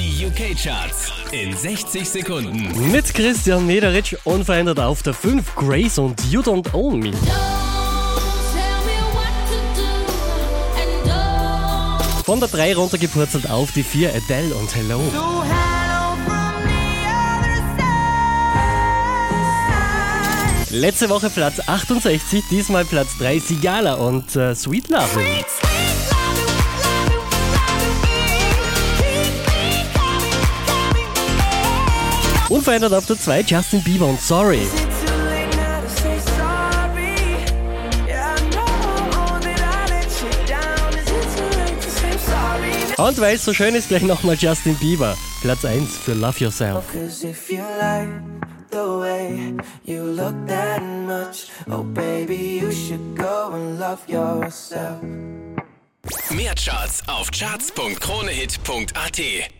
Die UK-Charts in 60 Sekunden. Mit Christian Mederitsch unverändert auf der 5 Grace und You Don't Own Me. Von der 3 runtergepurzelt auf die 4 Adele und Hello. Letzte Woche Platz 68, diesmal Platz 3 Sigala und äh, Sweet Love. Unverändert auf der 2 Justin Bieber und Sorry. Und weil es so schön ist, gleich nochmal Justin Bieber. Platz 1 für Love Yourself. Cause if you like the way you look that much, oh baby, you should go and love yourself. Mehr Charts auf charts.kronehit.at